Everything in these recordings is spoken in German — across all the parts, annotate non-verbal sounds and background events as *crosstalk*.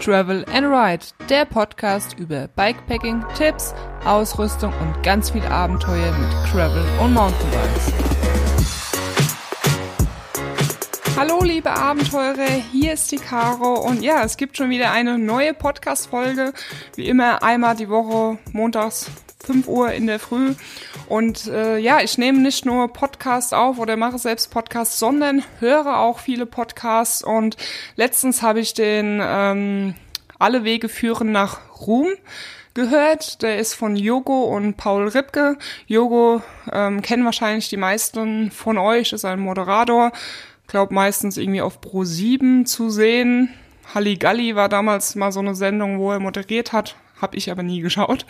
Travel and Ride, der Podcast über Bikepacking, Tipps, Ausrüstung und ganz viel Abenteuer mit Travel und Mountainbikes. Hallo liebe Abenteurer, hier ist die Caro und ja, es gibt schon wieder eine neue Podcast-Folge. Wie immer einmal die Woche, montags 5 Uhr in der Früh. Und äh, ja, ich nehme nicht nur Podcasts auf oder mache selbst Podcasts, sondern höre auch viele Podcasts. Und letztens habe ich den ähm, Alle Wege führen nach Ruhm gehört. Der ist von Jogo und Paul Ripke. Jogo ähm, kennen wahrscheinlich die meisten von euch, ist ein Moderator. Glaub meistens irgendwie auf Pro 7 zu sehen. Halligalli war damals mal so eine Sendung, wo er moderiert hat habe ich aber nie geschaut.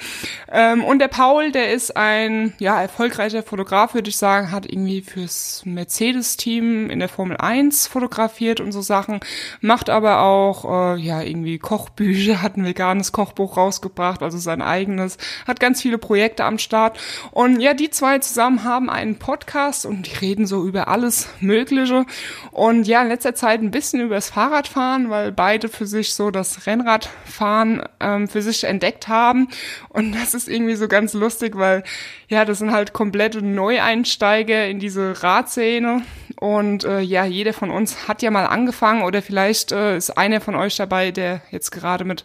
Ähm, und der Paul, der ist ein ja erfolgreicher Fotograf, würde ich sagen, hat irgendwie fürs Mercedes-Team in der Formel 1 fotografiert und so Sachen, macht aber auch äh, ja irgendwie Kochbücher, *laughs* hat ein veganes Kochbuch rausgebracht, also sein eigenes, hat ganz viele Projekte am Start. Und ja, die zwei zusammen haben einen Podcast und die reden so über alles Mögliche. Und ja, in letzter Zeit ein bisschen über das Fahrradfahren, weil beide für sich so das Rennradfahren ähm, für sich entdeckt haben. Und das ist irgendwie so ganz lustig, weil ja, das sind halt komplette Neueinsteiger in diese Radszene. Und äh, ja, jeder von uns hat ja mal angefangen oder vielleicht äh, ist einer von euch dabei, der jetzt gerade mit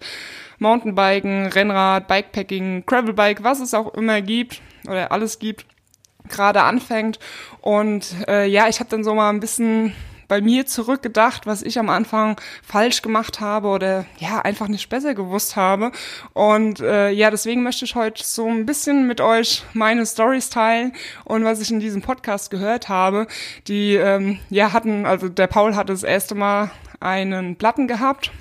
Mountainbiken, Rennrad, Bikepacking, Gravelbike, was es auch immer gibt oder alles gibt, gerade anfängt. Und äh, ja, ich habe dann so mal ein bisschen bei mir zurückgedacht, was ich am Anfang falsch gemacht habe oder ja, einfach nicht besser gewusst habe. Und äh, ja, deswegen möchte ich heute so ein bisschen mit euch meine Stories teilen und was ich in diesem Podcast gehört habe. Die ähm, ja hatten, also der Paul hatte das erste Mal einen Platten gehabt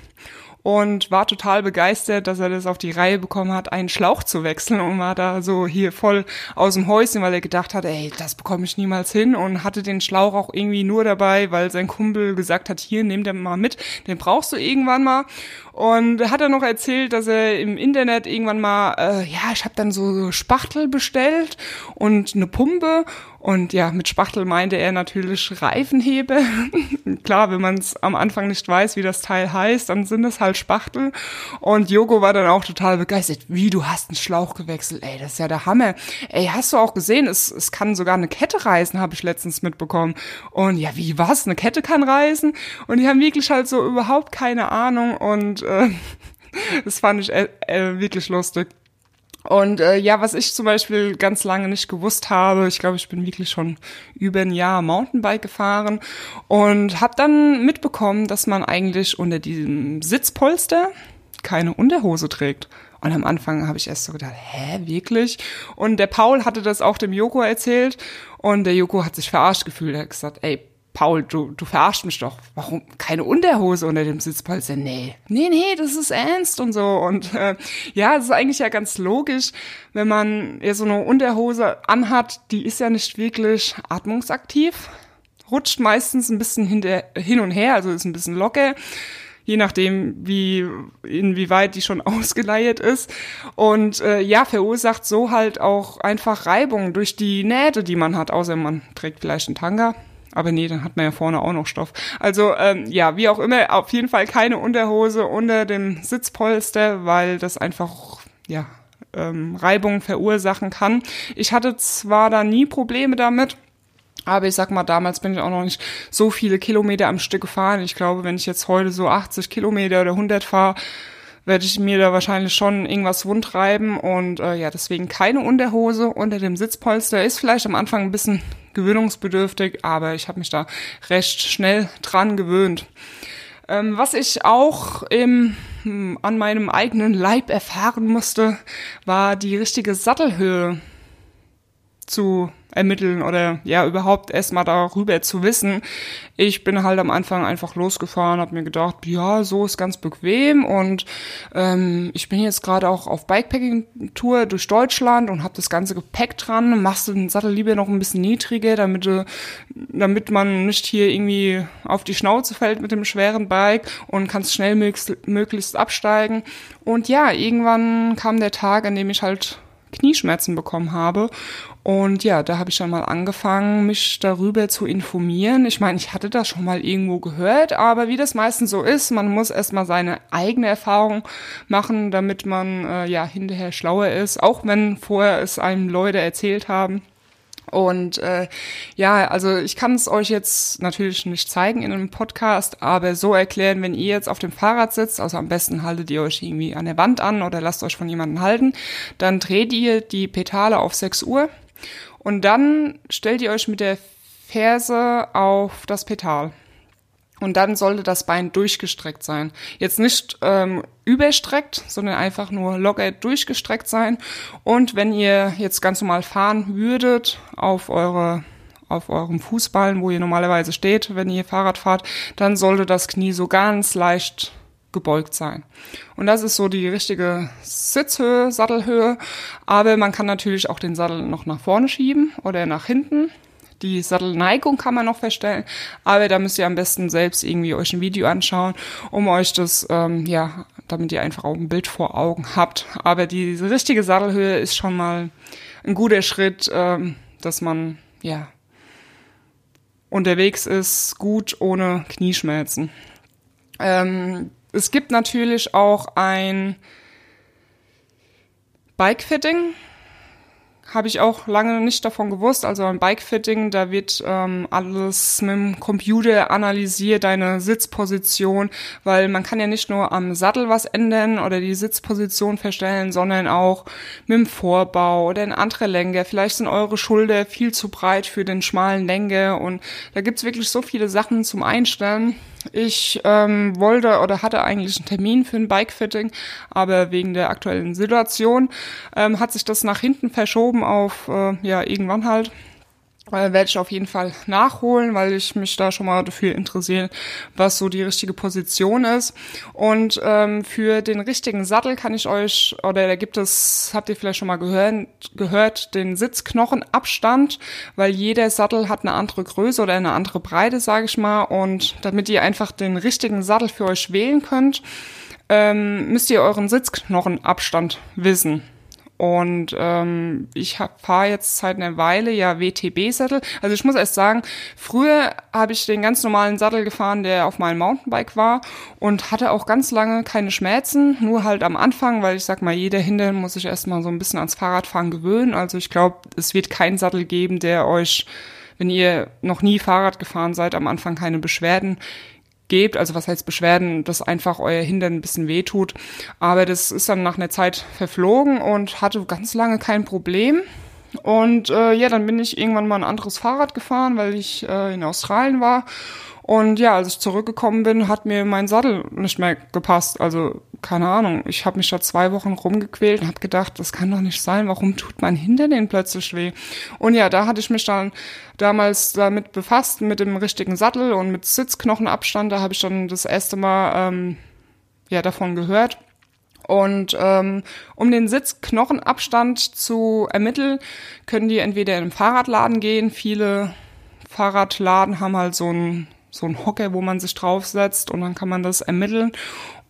und war total begeistert, dass er das auf die Reihe bekommen hat, einen Schlauch zu wechseln und war da so hier voll aus dem Häuschen, weil er gedacht hat, ey, das bekomme ich niemals hin und hatte den Schlauch auch irgendwie nur dabei, weil sein Kumpel gesagt hat, hier, nimm den mal mit, den brauchst du irgendwann mal. Und hat er noch erzählt, dass er im Internet irgendwann mal, äh, ja, ich habe dann so Spachtel bestellt und eine Pumpe und ja, mit Spachtel meinte er natürlich Reifenhebe. *laughs* Klar, wenn man es am Anfang nicht weiß, wie das Teil heißt, dann sind es halt Spachtel. Und Jogo war dann auch total begeistert. Wie, du hast einen Schlauch gewechselt? Ey, das ist ja der Hammer. Ey, hast du auch gesehen, es, es kann sogar eine Kette reißen, habe ich letztens mitbekommen. Und ja, wie was? Eine Kette kann reißen? Und die haben wirklich halt so überhaupt keine Ahnung. Und äh, *laughs* das fand ich äh, äh, wirklich lustig. Und äh, ja, was ich zum Beispiel ganz lange nicht gewusst habe, ich glaube, ich bin wirklich schon über ein Jahr Mountainbike gefahren und habe dann mitbekommen, dass man eigentlich unter diesem Sitzpolster keine Unterhose trägt. Und am Anfang habe ich erst so gedacht, hä, wirklich? Und der Paul hatte das auch dem Joko erzählt und der Joko hat sich verarscht gefühlt. Er hat gesagt, ey, Paul, du, du verarschst mich doch. Warum keine Unterhose unter dem Sitzpolster? Nee. Nee, nee, das ist ernst und so. Und äh, ja, es ist eigentlich ja ganz logisch, wenn man ja so eine Unterhose anhat, die ist ja nicht wirklich atmungsaktiv, rutscht meistens ein bisschen hinter, hin und her, also ist ein bisschen locker je nachdem, wie inwieweit die schon *laughs* ausgeleiert ist. Und äh, ja, verursacht so halt auch einfach Reibung durch die Nähte, die man hat, außer man trägt vielleicht einen Tanga. Aber nee, dann hat man ja vorne auch noch Stoff. Also ähm, ja, wie auch immer, auf jeden Fall keine Unterhose unter dem Sitzpolster, weil das einfach ja ähm, Reibung verursachen kann. Ich hatte zwar da nie Probleme damit. Aber ich sag mal, damals bin ich auch noch nicht so viele Kilometer am Stück gefahren. Ich glaube, wenn ich jetzt heute so 80 Kilometer oder 100 fahre, werde ich mir da wahrscheinlich schon irgendwas wundreiben und äh, ja, deswegen keine Unterhose unter dem Sitzpolster. Ist vielleicht am Anfang ein bisschen gewöhnungsbedürftig, aber ich habe mich da recht schnell dran gewöhnt. Ähm, was ich auch im, hm, an meinem eigenen Leib erfahren musste, war die richtige Sattelhöhe zu ermitteln oder ja überhaupt erstmal darüber zu wissen. Ich bin halt am Anfang einfach losgefahren, habe mir gedacht, ja, so ist ganz bequem und ähm, ich bin jetzt gerade auch auf Bikepacking-Tour durch Deutschland und habe das ganze Gepäck dran. Machst du den Sattel lieber noch ein bisschen niedriger, damit, damit man nicht hier irgendwie auf die Schnauze fällt mit dem schweren Bike und kannst schnell möglichst, möglichst absteigen. Und ja, irgendwann kam der Tag, an dem ich halt Knieschmerzen bekommen habe Und ja, da habe ich dann mal angefangen, mich darüber zu informieren. Ich meine, ich hatte das schon mal irgendwo gehört, aber wie das meistens so ist, man muss erstmal seine eigene Erfahrung machen, damit man äh, ja hinterher schlauer ist, auch wenn vorher es einem Leute erzählt haben. Und äh, ja, also ich kann es euch jetzt natürlich nicht zeigen in einem Podcast, aber so erklären, wenn ihr jetzt auf dem Fahrrad sitzt, also am besten haltet ihr euch irgendwie an der Wand an oder lasst euch von jemandem halten, dann dreht ihr die Pedale auf 6 Uhr und dann stellt ihr euch mit der Ferse auf das Pedal. Und dann sollte das Bein durchgestreckt sein. Jetzt nicht ähm, überstreckt, sondern einfach nur locker durchgestreckt sein. Und wenn ihr jetzt ganz normal fahren würdet auf eure auf eurem Fußballen, wo ihr normalerweise steht, wenn ihr Fahrrad fahrt, dann sollte das Knie so ganz leicht gebeugt sein. Und das ist so die richtige Sitzhöhe, Sattelhöhe. Aber man kann natürlich auch den Sattel noch nach vorne schieben oder nach hinten. Die Sattelneigung kann man noch feststellen, aber da müsst ihr am besten selbst irgendwie euch ein Video anschauen, um euch das, ähm, ja, damit ihr einfach auch ein Bild vor Augen habt. Aber die richtige Sattelhöhe ist schon mal ein guter Schritt, ähm, dass man, ja, unterwegs ist, gut ohne Knieschmerzen. Ähm, es gibt natürlich auch ein Bike-Fitting habe ich auch lange nicht davon gewusst. Also beim Bikefitting, da wird ähm, alles mit dem Computer analysiert, deine Sitzposition, weil man kann ja nicht nur am Sattel was ändern oder die Sitzposition verstellen, sondern auch mit dem Vorbau oder in andere Lenker. Vielleicht sind eure Schulter viel zu breit für den schmalen Lenker und da gibt's wirklich so viele Sachen zum Einstellen. Ich ähm, wollte oder hatte eigentlich einen Termin für ein Bikefitting, aber wegen der aktuellen Situation ähm, hat sich das nach hinten verschoben auf äh, ja irgendwann halt äh, werde ich auf jeden Fall nachholen, weil ich mich da schon mal dafür interessiere, was so die richtige Position ist. Und ähm, für den richtigen Sattel kann ich euch, oder da gibt es, habt ihr vielleicht schon mal gehört, gehört, den Sitzknochenabstand, weil jeder Sattel hat eine andere Größe oder eine andere Breite, sage ich mal. Und damit ihr einfach den richtigen Sattel für euch wählen könnt, ähm, müsst ihr euren Sitzknochenabstand wissen. Und ähm, ich fahre jetzt seit einer Weile ja WTB-Sattel. Also ich muss erst sagen, früher habe ich den ganz normalen Sattel gefahren, der auf meinem Mountainbike war und hatte auch ganz lange keine Schmerzen, nur halt am Anfang, weil ich sag mal, jeder Hintern muss sich erstmal so ein bisschen ans Fahrradfahren gewöhnen. Also ich glaube, es wird keinen Sattel geben, der euch wenn ihr noch nie Fahrrad gefahren seid, am Anfang keine Beschwerden gebt, also was heißt Beschwerden, dass einfach euer Hintern ein bisschen wehtut. Aber das ist dann nach einer Zeit verflogen und hatte ganz lange kein Problem. Und äh, ja, dann bin ich irgendwann mal ein anderes Fahrrad gefahren, weil ich äh, in Australien war. Und ja, als ich zurückgekommen bin, hat mir mein Sattel nicht mehr gepasst. Also keine Ahnung. Ich habe mich da zwei Wochen rumgequält und habe gedacht, das kann doch nicht sein. Warum tut mein Hintern plötzlich weh? Und ja, da hatte ich mich dann damals damit befasst, mit dem richtigen Sattel und mit Sitzknochenabstand. Da habe ich dann das erste Mal ähm, ja davon gehört. Und ähm, um den Sitzknochenabstand zu ermitteln, können die entweder in einen Fahrradladen gehen. Viele Fahrradladen haben halt so ein so ein Hocker, wo man sich draufsetzt und dann kann man das ermitteln.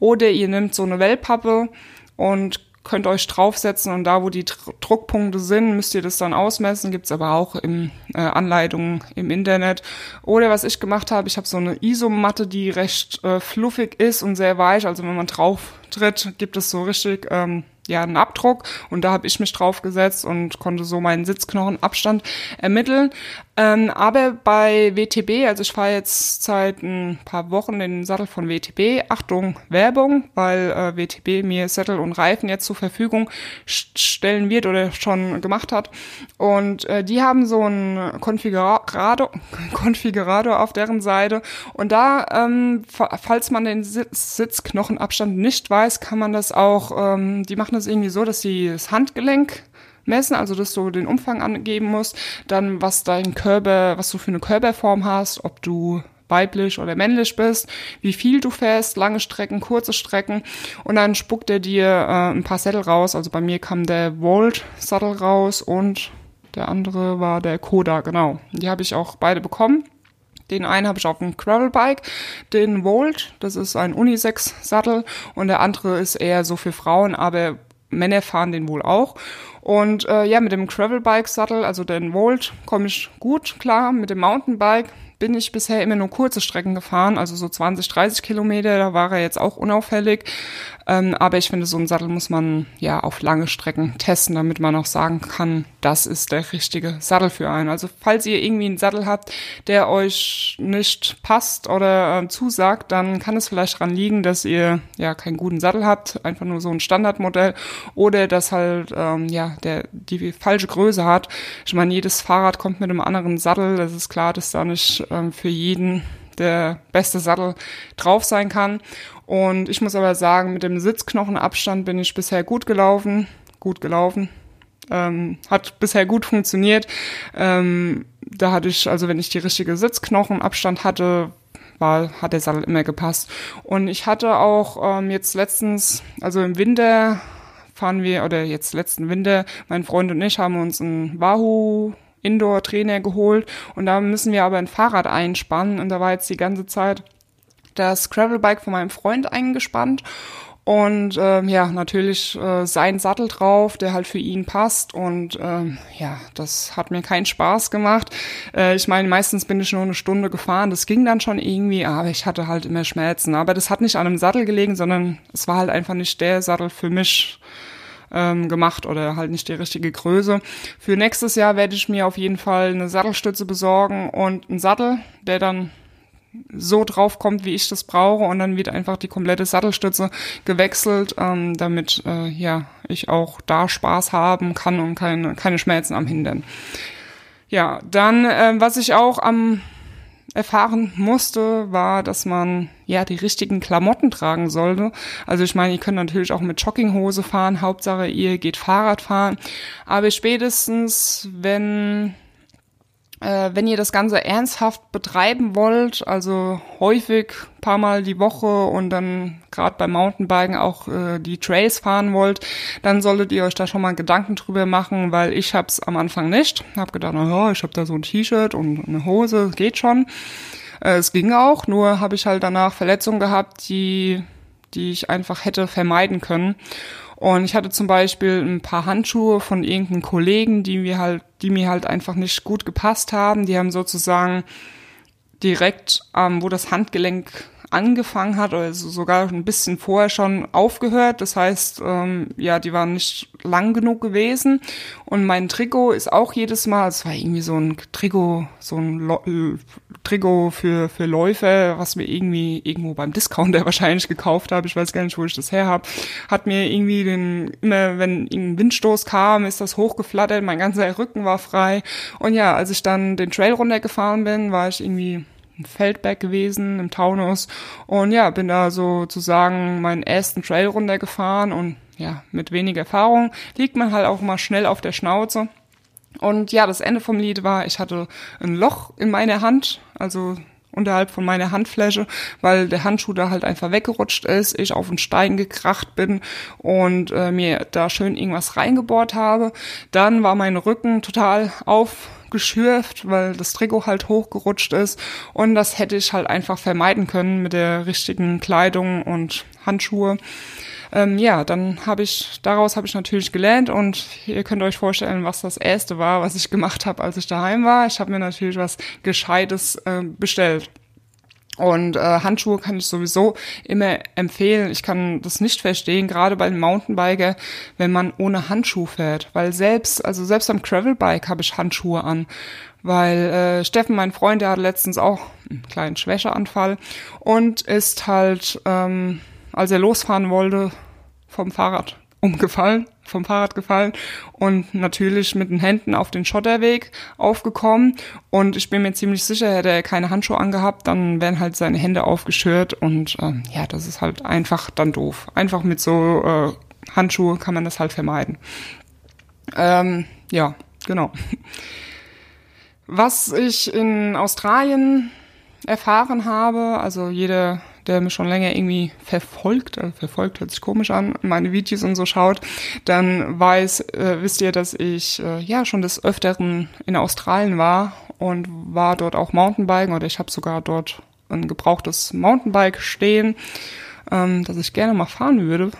Oder ihr nehmt so eine Wellpappe und könnt euch draufsetzen und da, wo die Druckpunkte sind, müsst ihr das dann ausmessen. Gibt's aber auch in äh, Anleitungen im Internet. Oder was ich gemacht habe, ich habe so eine Isomatte, die recht äh, fluffig ist und sehr weich. Also wenn man drauf tritt, gibt es so richtig ähm, ja einen Abdruck und da habe ich mich drauf gesetzt und konnte so meinen Sitzknochenabstand ermitteln. Ähm, aber bei WTB, also ich fahre jetzt seit ein paar Wochen den Sattel von WTB. Achtung, Werbung, weil äh, WTB mir Sattel und Reifen jetzt zur Verfügung stellen wird oder schon gemacht hat. Und äh, die haben so einen Konfigurator, *laughs* Konfigurator auf deren Seite. Und da, ähm, falls man den Sitz Sitzknochenabstand nicht weiß, kann man das auch, ähm, die machen das irgendwie so, dass sie das Handgelenk messen, also dass du den Umfang angeben musst, dann was dein Körper, was du für eine Körperform hast, ob du weiblich oder männlich bist, wie viel du fährst, lange Strecken, kurze Strecken und dann spuckt er dir äh, ein paar Sättel raus. Also bei mir kam der Volt Sattel raus und der andere war der Koda, genau. Die habe ich auch beide bekommen. Den einen habe ich auf dem Gravelbike, den Volt, das ist ein Unisex-Sattel und der andere ist eher so für Frauen, aber Männer fahren den wohl auch. Und äh, ja, mit dem Gravelbike-Sattel, also den Volt, komme ich gut klar. Mit dem Mountainbike bin ich bisher immer nur kurze Strecken gefahren, also so 20, 30 Kilometer, da war er jetzt auch unauffällig. Ähm, aber ich finde, so einen Sattel muss man ja auf lange Strecken testen, damit man auch sagen kann, das ist der richtige Sattel für einen. Also falls ihr irgendwie einen Sattel habt, der euch nicht passt oder äh, zusagt, dann kann es vielleicht daran liegen, dass ihr ja keinen guten Sattel habt, einfach nur so ein Standardmodell oder dass halt ähm, ja der die falsche Größe hat. Ich meine, jedes Fahrrad kommt mit einem anderen Sattel. Das ist klar, dass da nicht ähm, für jeden der beste Sattel drauf sein kann. Und ich muss aber sagen, mit dem Sitzknochenabstand bin ich bisher gut gelaufen. Gut gelaufen. Ähm, hat bisher gut funktioniert. Ähm, da hatte ich, also wenn ich die richtige Sitzknochenabstand hatte, war, hat der Sattel immer gepasst. Und ich hatte auch ähm, jetzt letztens, also im Winter fahren wir, oder jetzt letzten Winter, mein Freund und ich haben uns einen Wahoo Indoor-Trainer geholt und da müssen wir aber ein Fahrrad einspannen und da war jetzt die ganze Zeit das Gravelbike von meinem Freund eingespannt und ähm, ja, natürlich äh, sein Sattel drauf, der halt für ihn passt. Und ähm, ja, das hat mir keinen Spaß gemacht. Äh, ich meine, meistens bin ich nur eine Stunde gefahren. Das ging dann schon irgendwie, aber ich hatte halt immer Schmerzen. Aber das hat nicht an einem Sattel gelegen, sondern es war halt einfach nicht der Sattel für mich ähm, gemacht oder halt nicht die richtige Größe. Für nächstes Jahr werde ich mir auf jeden Fall eine Sattelstütze besorgen und einen Sattel, der dann so drauf kommt, wie ich das brauche und dann wird einfach die komplette Sattelstütze gewechselt, ähm, damit äh, ja ich auch da Spaß haben kann und keine keine Schmerzen am Hindern. Ja, dann äh, was ich auch am erfahren musste, war, dass man ja die richtigen Klamotten tragen sollte. Also ich meine, ihr könnt natürlich auch mit Jogginghose fahren, Hauptsache ihr geht Fahrrad fahren, aber spätestens wenn wenn ihr das Ganze ernsthaft betreiben wollt, also häufig paar Mal die Woche und dann gerade beim Mountainbiken auch äh, die Trails fahren wollt, dann solltet ihr euch da schon mal Gedanken drüber machen, weil ich hab's am Anfang nicht. Hab gedacht, na ja, ich hab da so ein T-Shirt und eine Hose, geht schon. Äh, es ging auch, nur habe ich halt danach Verletzungen gehabt, die die ich einfach hätte vermeiden können. Und ich hatte zum Beispiel ein paar Handschuhe von irgendeinem Kollegen, die mir halt, die mir halt einfach nicht gut gepasst haben. Die haben sozusagen direkt, ähm, wo das Handgelenk angefangen hat, oder sogar ein bisschen vorher schon aufgehört. Das heißt, ähm, ja, die waren nicht lang genug gewesen. Und mein Trikot ist auch jedes Mal, es war irgendwie so ein Trikot, so ein Trikot für, für Läufer, was mir irgendwie irgendwo beim Discounter *laughs* wahrscheinlich gekauft habe. Ich weiß gar nicht, wo ich das her habe. Hat mir irgendwie den, immer wenn ein Windstoß kam, ist das hochgeflattert, mein ganzer Rücken war frei. Und ja, als ich dann den Trail runtergefahren bin, war ich irgendwie Feldberg gewesen, im Taunus. Und ja, bin da sozusagen meinen ersten Trail runtergefahren und ja, mit wenig Erfahrung liegt man halt auch mal schnell auf der Schnauze. Und ja, das Ende vom Lied war, ich hatte ein Loch in meiner Hand, also unterhalb von meiner Handfläche, weil der Handschuh da halt einfach weggerutscht ist, ich auf den Stein gekracht bin und äh, mir da schön irgendwas reingebohrt habe. Dann war mein Rücken total aufgeschürft, weil das Trikot halt hochgerutscht ist und das hätte ich halt einfach vermeiden können mit der richtigen Kleidung und Handschuhe ähm, ja, dann habe ich, daraus habe ich natürlich gelernt und ihr könnt euch vorstellen, was das erste war, was ich gemacht habe, als ich daheim war. Ich habe mir natürlich was Gescheites äh, bestellt. Und äh, Handschuhe kann ich sowieso immer empfehlen. Ich kann das nicht verstehen, gerade beim Mountainbiker, wenn man ohne Handschuh fährt. Weil selbst, also selbst am Gravelbike habe ich Handschuhe an. Weil äh, Steffen, mein Freund, der hat letztens auch einen kleinen Schwächeanfall und ist halt ähm, als er losfahren wollte, vom Fahrrad umgefallen, vom Fahrrad gefallen und natürlich mit den Händen auf den Schotterweg aufgekommen. Und ich bin mir ziemlich sicher, hätte er keine Handschuhe angehabt, dann wären halt seine Hände aufgeschürt und ähm, ja, das ist halt einfach dann doof. Einfach mit so äh, Handschuhe kann man das halt vermeiden. Ähm, ja, genau. Was ich in Australien erfahren habe, also jeder der mich schon länger irgendwie verfolgt, also verfolgt hört sich komisch an, meine Videos und so schaut, dann weiß, äh, wisst ihr, dass ich äh, ja schon des Öfteren in Australien war und war dort auch Mountainbiken oder ich habe sogar dort ein gebrauchtes Mountainbike stehen, ähm, das ich gerne mal fahren würde.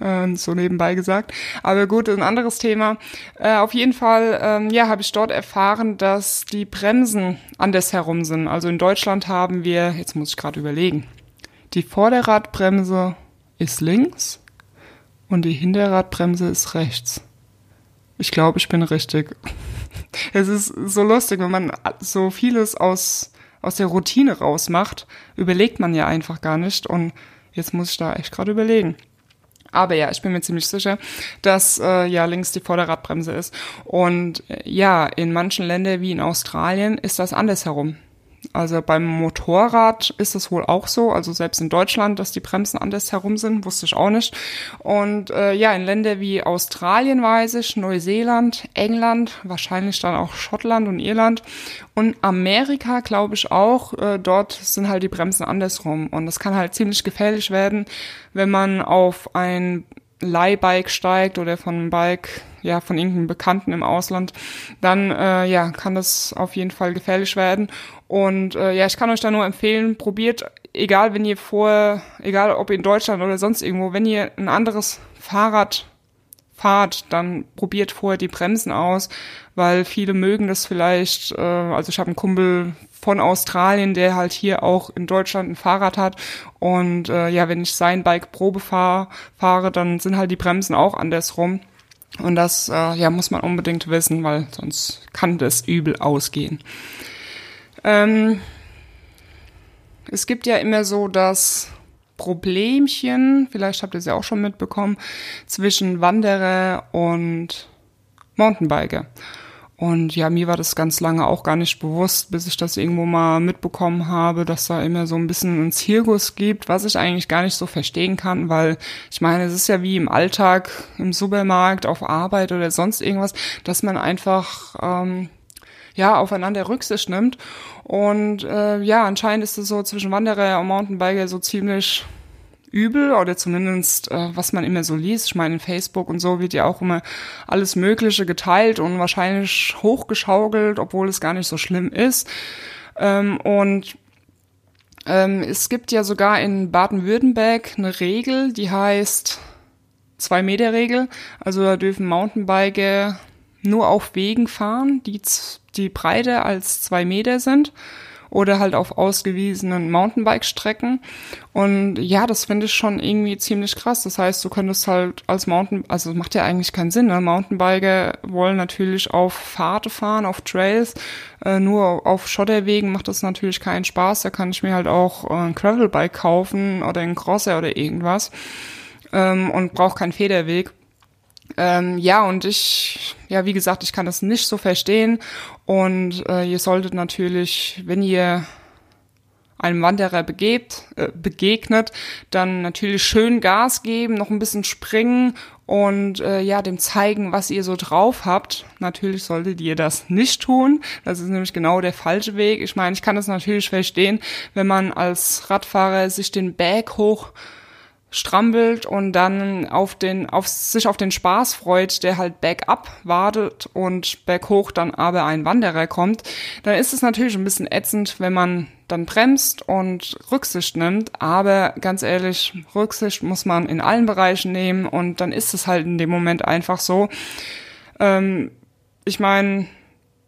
äh, so nebenbei gesagt. Aber gut, ein anderes Thema. Äh, auf jeden Fall, ähm, ja, habe ich dort erfahren, dass die Bremsen anders herum sind. Also in Deutschland haben wir, jetzt muss ich gerade überlegen, die Vorderradbremse ist links und die Hinterradbremse ist rechts. Ich glaube, ich bin richtig. *laughs* Es ist so lustig, wenn man so vieles aus, aus der Routine rausmacht, überlegt man ja einfach gar nicht und jetzt muss ich da echt gerade überlegen. Aber ja, ich bin mir ziemlich sicher, dass äh, ja links die Vorderradbremse ist. Und äh, ja, in manchen Ländern wie in Australien ist das andersherum. Also beim Motorrad ist es wohl auch so, also selbst in Deutschland, dass die Bremsen anders herum sind, wusste ich auch nicht. Und äh, ja, in Länder wie Australien weiß ich, Neuseeland, England, wahrscheinlich dann auch Schottland und Irland und Amerika glaube ich auch, äh, dort sind halt die Bremsen andersrum. Und das kann halt ziemlich gefährlich werden, wenn man auf ein Leihbike steigt oder von einem Bike, ja, von irgendeinem Bekannten im Ausland, dann äh, ja, kann das auf jeden Fall gefährlich werden. Und äh, ja, ich kann euch da nur empfehlen, probiert, egal wenn ihr vor, egal ob in Deutschland oder sonst irgendwo, wenn ihr ein anderes Fahrrad fahrt, dann probiert vorher die Bremsen aus, weil viele mögen das vielleicht, äh, also ich habe einen Kumpel von Australien, der halt hier auch in Deutschland ein Fahrrad hat und äh, ja, wenn ich sein Bike Probe fahr, fahre, dann sind halt die Bremsen auch andersrum und das äh, ja muss man unbedingt wissen, weil sonst kann das übel ausgehen. Ähm, es gibt ja immer so das Problemchen, vielleicht habt ihr es ja auch schon mitbekommen, zwischen Wanderer und Mountainbiker. Und ja, mir war das ganz lange auch gar nicht bewusst, bis ich das irgendwo mal mitbekommen habe, dass da immer so ein bisschen einen Zirkus gibt, was ich eigentlich gar nicht so verstehen kann, weil ich meine, es ist ja wie im Alltag, im Supermarkt, auf Arbeit oder sonst irgendwas, dass man einfach ähm, ja aufeinander Rücksicht nimmt. Und äh, ja, anscheinend ist es so zwischen Wanderer und Mountainbiker so ziemlich übel oder zumindest äh, was man immer so liest. Ich meine, in Facebook und so wird ja auch immer alles Mögliche geteilt und wahrscheinlich hochgeschaukelt, obwohl es gar nicht so schlimm ist. Ähm, und ähm, es gibt ja sogar in Baden-Württemberg eine Regel, die heißt zwei Meter Regel. Also da dürfen Mountainbiker nur auf Wegen fahren, die die breiter als zwei Meter sind oder halt auf ausgewiesenen Mountainbike-Strecken. Und ja, das finde ich schon irgendwie ziemlich krass. Das heißt, du könntest halt als Mountain, also macht ja eigentlich keinen Sinn. Ne? Mountainbiker wollen natürlich auf Fahrte fahren, auf Trails. Äh, nur auf Schotterwegen macht das natürlich keinen Spaß. Da kann ich mir halt auch äh, ein Gravelbike kaufen oder ein Crosser oder irgendwas. Ähm, und brauche keinen Federweg. Ähm, ja, und ich, ja, wie gesagt, ich kann das nicht so verstehen. Und äh, ihr solltet natürlich, wenn ihr einem Wanderer begebt, äh, begegnet, dann natürlich schön Gas geben, noch ein bisschen springen und äh, ja, dem zeigen, was ihr so drauf habt. Natürlich solltet ihr das nicht tun. Das ist nämlich genau der falsche Weg. Ich meine, ich kann das natürlich verstehen, wenn man als Radfahrer sich den Berg hoch strampelt und dann auf den, auf sich auf den Spaß freut, der halt bergab wartet und berghoch dann aber ein Wanderer kommt, dann ist es natürlich ein bisschen ätzend, wenn man dann bremst und Rücksicht nimmt. Aber ganz ehrlich, Rücksicht muss man in allen Bereichen nehmen und dann ist es halt in dem Moment einfach so. Ähm, ich meine,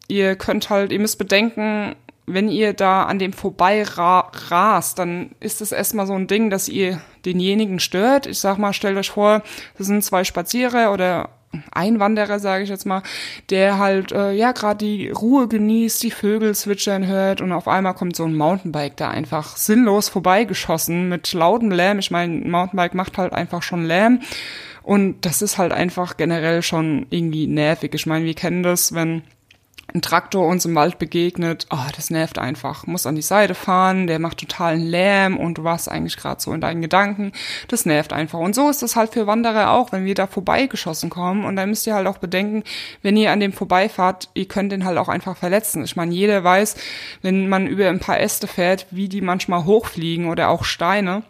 ihr könnt halt, ihr müsst bedenken, wenn ihr da an dem vorbei ra rast, dann ist es erstmal so ein Ding, dass ihr denjenigen stört. Ich sag mal, stellt euch vor, das sind zwei Spazierer oder Einwanderer, sage ich jetzt mal, der halt äh, ja gerade die Ruhe genießt, die Vögel zwitschern hört und auf einmal kommt so ein Mountainbike da einfach sinnlos vorbeigeschossen mit lautem Lärm. Ich meine, ein Mountainbike macht halt einfach schon Lärm und das ist halt einfach generell schon irgendwie nervig. Ich meine, wir kennen das, wenn ein Traktor uns im Wald begegnet, oh, das nervt einfach. Muss an die Seite fahren, der macht totalen Lärm und du warst eigentlich gerade so in deinen Gedanken. Das nervt einfach. Und so ist das halt für Wanderer auch, wenn wir da vorbeigeschossen kommen. Und dann müsst ihr halt auch bedenken, wenn ihr an dem vorbeifahrt, ihr könnt den halt auch einfach verletzen. Ich meine, jeder weiß, wenn man über ein paar Äste fährt, wie die manchmal hochfliegen oder auch Steine.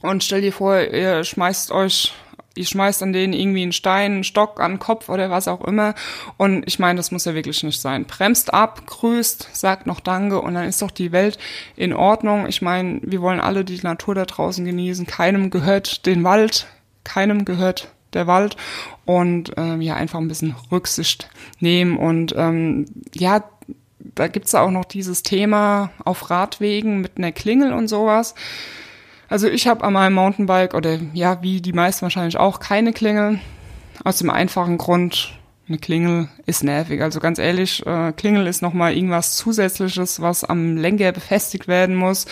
Und stell dir vor, ihr schmeißt euch ihr schmeißt an denen irgendwie einen Stein, einen Stock an den Kopf oder was auch immer. Und ich meine, das muss ja wirklich nicht sein. Bremst ab, grüßt, sagt noch Danke und dann ist doch die Welt in Ordnung. Ich meine, wir wollen alle die Natur da draußen genießen. Keinem gehört den Wald, keinem gehört der Wald und ähm, ja einfach ein bisschen Rücksicht nehmen und ähm, ja da gibt's auch noch dieses Thema auf Radwegen mit einer Klingel und sowas. Also ich habe an meinem Mountainbike oder ja wie die meisten wahrscheinlich auch keine Klingel aus dem einfachen Grund eine Klingel ist nervig. Also ganz ehrlich, äh, Klingel ist nochmal irgendwas Zusätzliches, was am Lenker befestigt werden muss